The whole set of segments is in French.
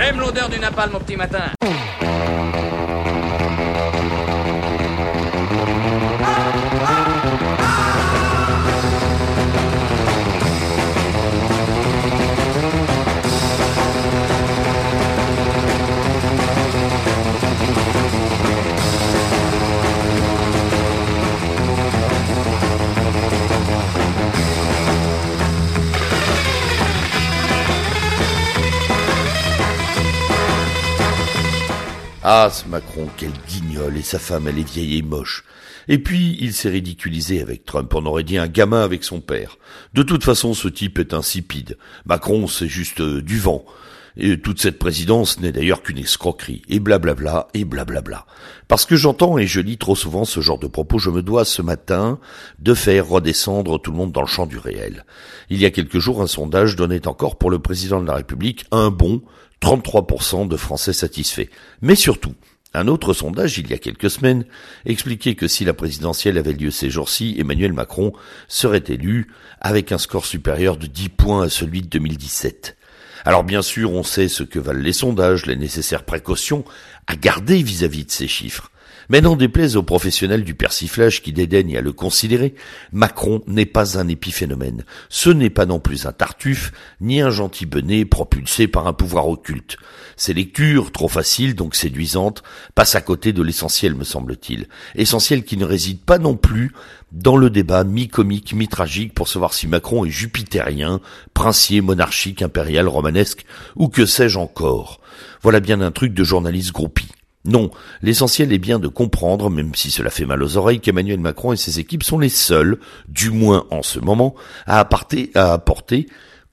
J'aime l'odeur du napalm au petit matin. Ah, ce Macron, quel guignol, et sa femme, elle est vieille et moche. Et puis, il s'est ridiculisé avec Trump, on aurait dit un gamin avec son père. De toute façon, ce type est insipide. Macron, c'est juste euh, du vent. Et toute cette présidence n'est d'ailleurs qu'une escroquerie, et blablabla, et blablabla. Parce que j'entends et je lis trop souvent ce genre de propos, je me dois ce matin de faire redescendre tout le monde dans le champ du réel. Il y a quelques jours, un sondage donnait encore pour le président de la République un bon 33% de Français satisfaits. Mais surtout, un autre sondage, il y a quelques semaines, expliquait que si la présidentielle avait lieu ces jours-ci, Emmanuel Macron serait élu avec un score supérieur de 10 points à celui de 2017. Alors bien sûr, on sait ce que valent les sondages, les nécessaires précautions à garder vis-à-vis de ces chiffres. Mais n'en déplaise aux professionnels du persiflage qui dédaignent à le considérer, Macron n'est pas un épiphénomène. Ce n'est pas non plus un tartuffe, ni un gentil benet propulsé par un pouvoir occulte. Ses lectures, trop faciles, donc séduisantes, passent à côté de l'essentiel, me semble-t-il. Essentiel qui ne réside pas non plus dans le débat mi-comique, mi-tragique pour savoir si Macron est jupitérien, princier, monarchique, impérial, romanesque, ou que sais-je encore. Voilà bien un truc de journaliste groupie. Non, l'essentiel est bien de comprendre, même si cela fait mal aux oreilles, qu'Emmanuel Macron et ses équipes sont les seuls, du moins en ce moment, à apporter,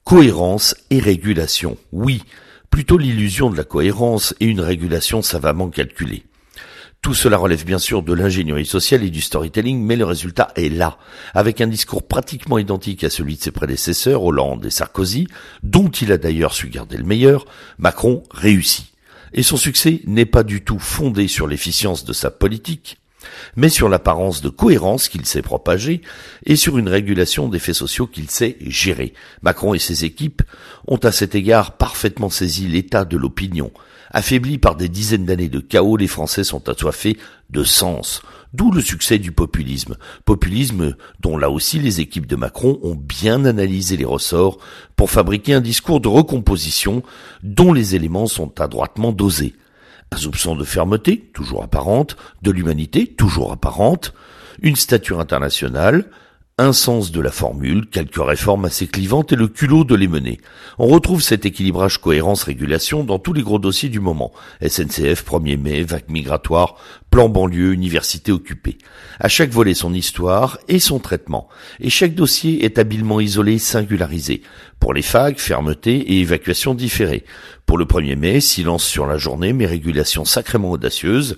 cohérence et régulation. Oui, plutôt l'illusion de la cohérence et une régulation savamment calculée. Tout cela relève bien sûr de l'ingénierie sociale et du storytelling, mais le résultat est là, avec un discours pratiquement identique à celui de ses prédécesseurs, Hollande et Sarkozy, dont il a d'ailleurs su garder le meilleur, Macron réussit. Et son succès n'est pas du tout fondé sur l'efficience de sa politique, mais sur l'apparence de cohérence qu'il sait propager et sur une régulation des faits sociaux qu'il sait gérer. Macron et ses équipes ont à cet égard parfaitement saisi l'état de l'opinion. Affaiblis par des dizaines d'années de chaos, les Français sont assoiffés de sens. D'où le succès du populisme. Populisme dont là aussi les équipes de Macron ont bien analysé les ressorts pour fabriquer un discours de recomposition dont les éléments sont adroitement dosés. Un soupçon de fermeté, toujours apparente, de l'humanité, toujours apparente, une stature internationale, un sens de la formule, quelques réformes assez clivantes et le culot de les mener. On retrouve cet équilibrage cohérence-régulation dans tous les gros dossiers du moment. SNCF, 1er mai, vague migratoire, plan banlieue, université occupée. À chaque volet son histoire et son traitement. Et chaque dossier est habilement isolé, singularisé. Pour les fags, fermeté et évacuation différée. Pour le 1er mai, silence sur la journée, mais régulation sacrément audacieuse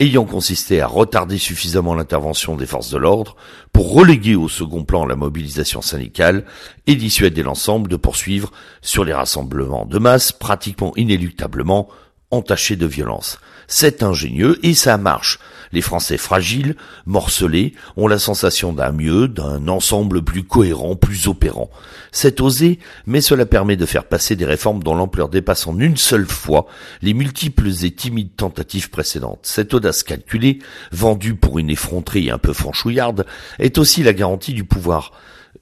ayant consisté à retarder suffisamment l'intervention des forces de l'ordre pour reléguer au second plan la mobilisation syndicale et dissuader l'ensemble de poursuivre sur les rassemblements de masse pratiquement inéluctablement entachés de violence. C'est ingénieux et ça marche. Les Français fragiles, morcelés, ont la sensation d'un mieux, d'un ensemble plus cohérent, plus opérant. C'est osé, mais cela permet de faire passer des réformes dont l'ampleur dépasse en une seule fois les multiples et timides tentatives précédentes. Cette audace calculée, vendue pour une effronterie un peu franchouillarde, est aussi la garantie du pouvoir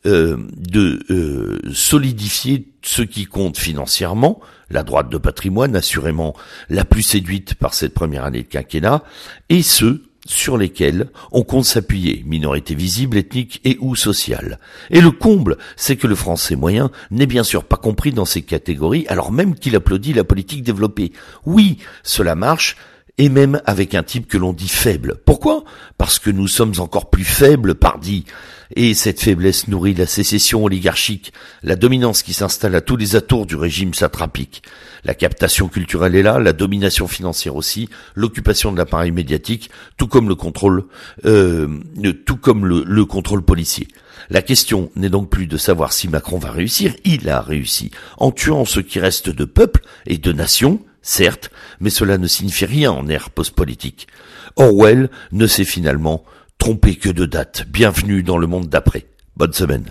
euh, de euh, solidifier ce qui compte financièrement, la droite de patrimoine assurément la plus séduite par cette première année de quinquennat, et ceux sur lesquels on compte s'appuyer, minorité visible, ethnique et ou sociale. Et le comble, c'est que le français moyen n'est bien sûr pas compris dans ces catégories, alors même qu'il applaudit la politique développée. Oui, cela marche, et même avec un type que l'on dit faible. Pourquoi? Parce que nous sommes encore plus faibles, pardi. Et cette faiblesse nourrit la sécession oligarchique, la dominance qui s'installe à tous les atours du régime satrapique. La captation culturelle est là, la domination financière aussi, l'occupation de l'appareil médiatique, tout comme le contrôle, euh, tout comme le, le contrôle policier. La question n'est donc plus de savoir si Macron va réussir, il a réussi, en tuant ce qui reste de peuple et de nation, certes, mais cela ne signifie rien en ère post-politique. Orwell ne s'est finalement trompé que de date. Bienvenue dans le monde d'après. Bonne semaine.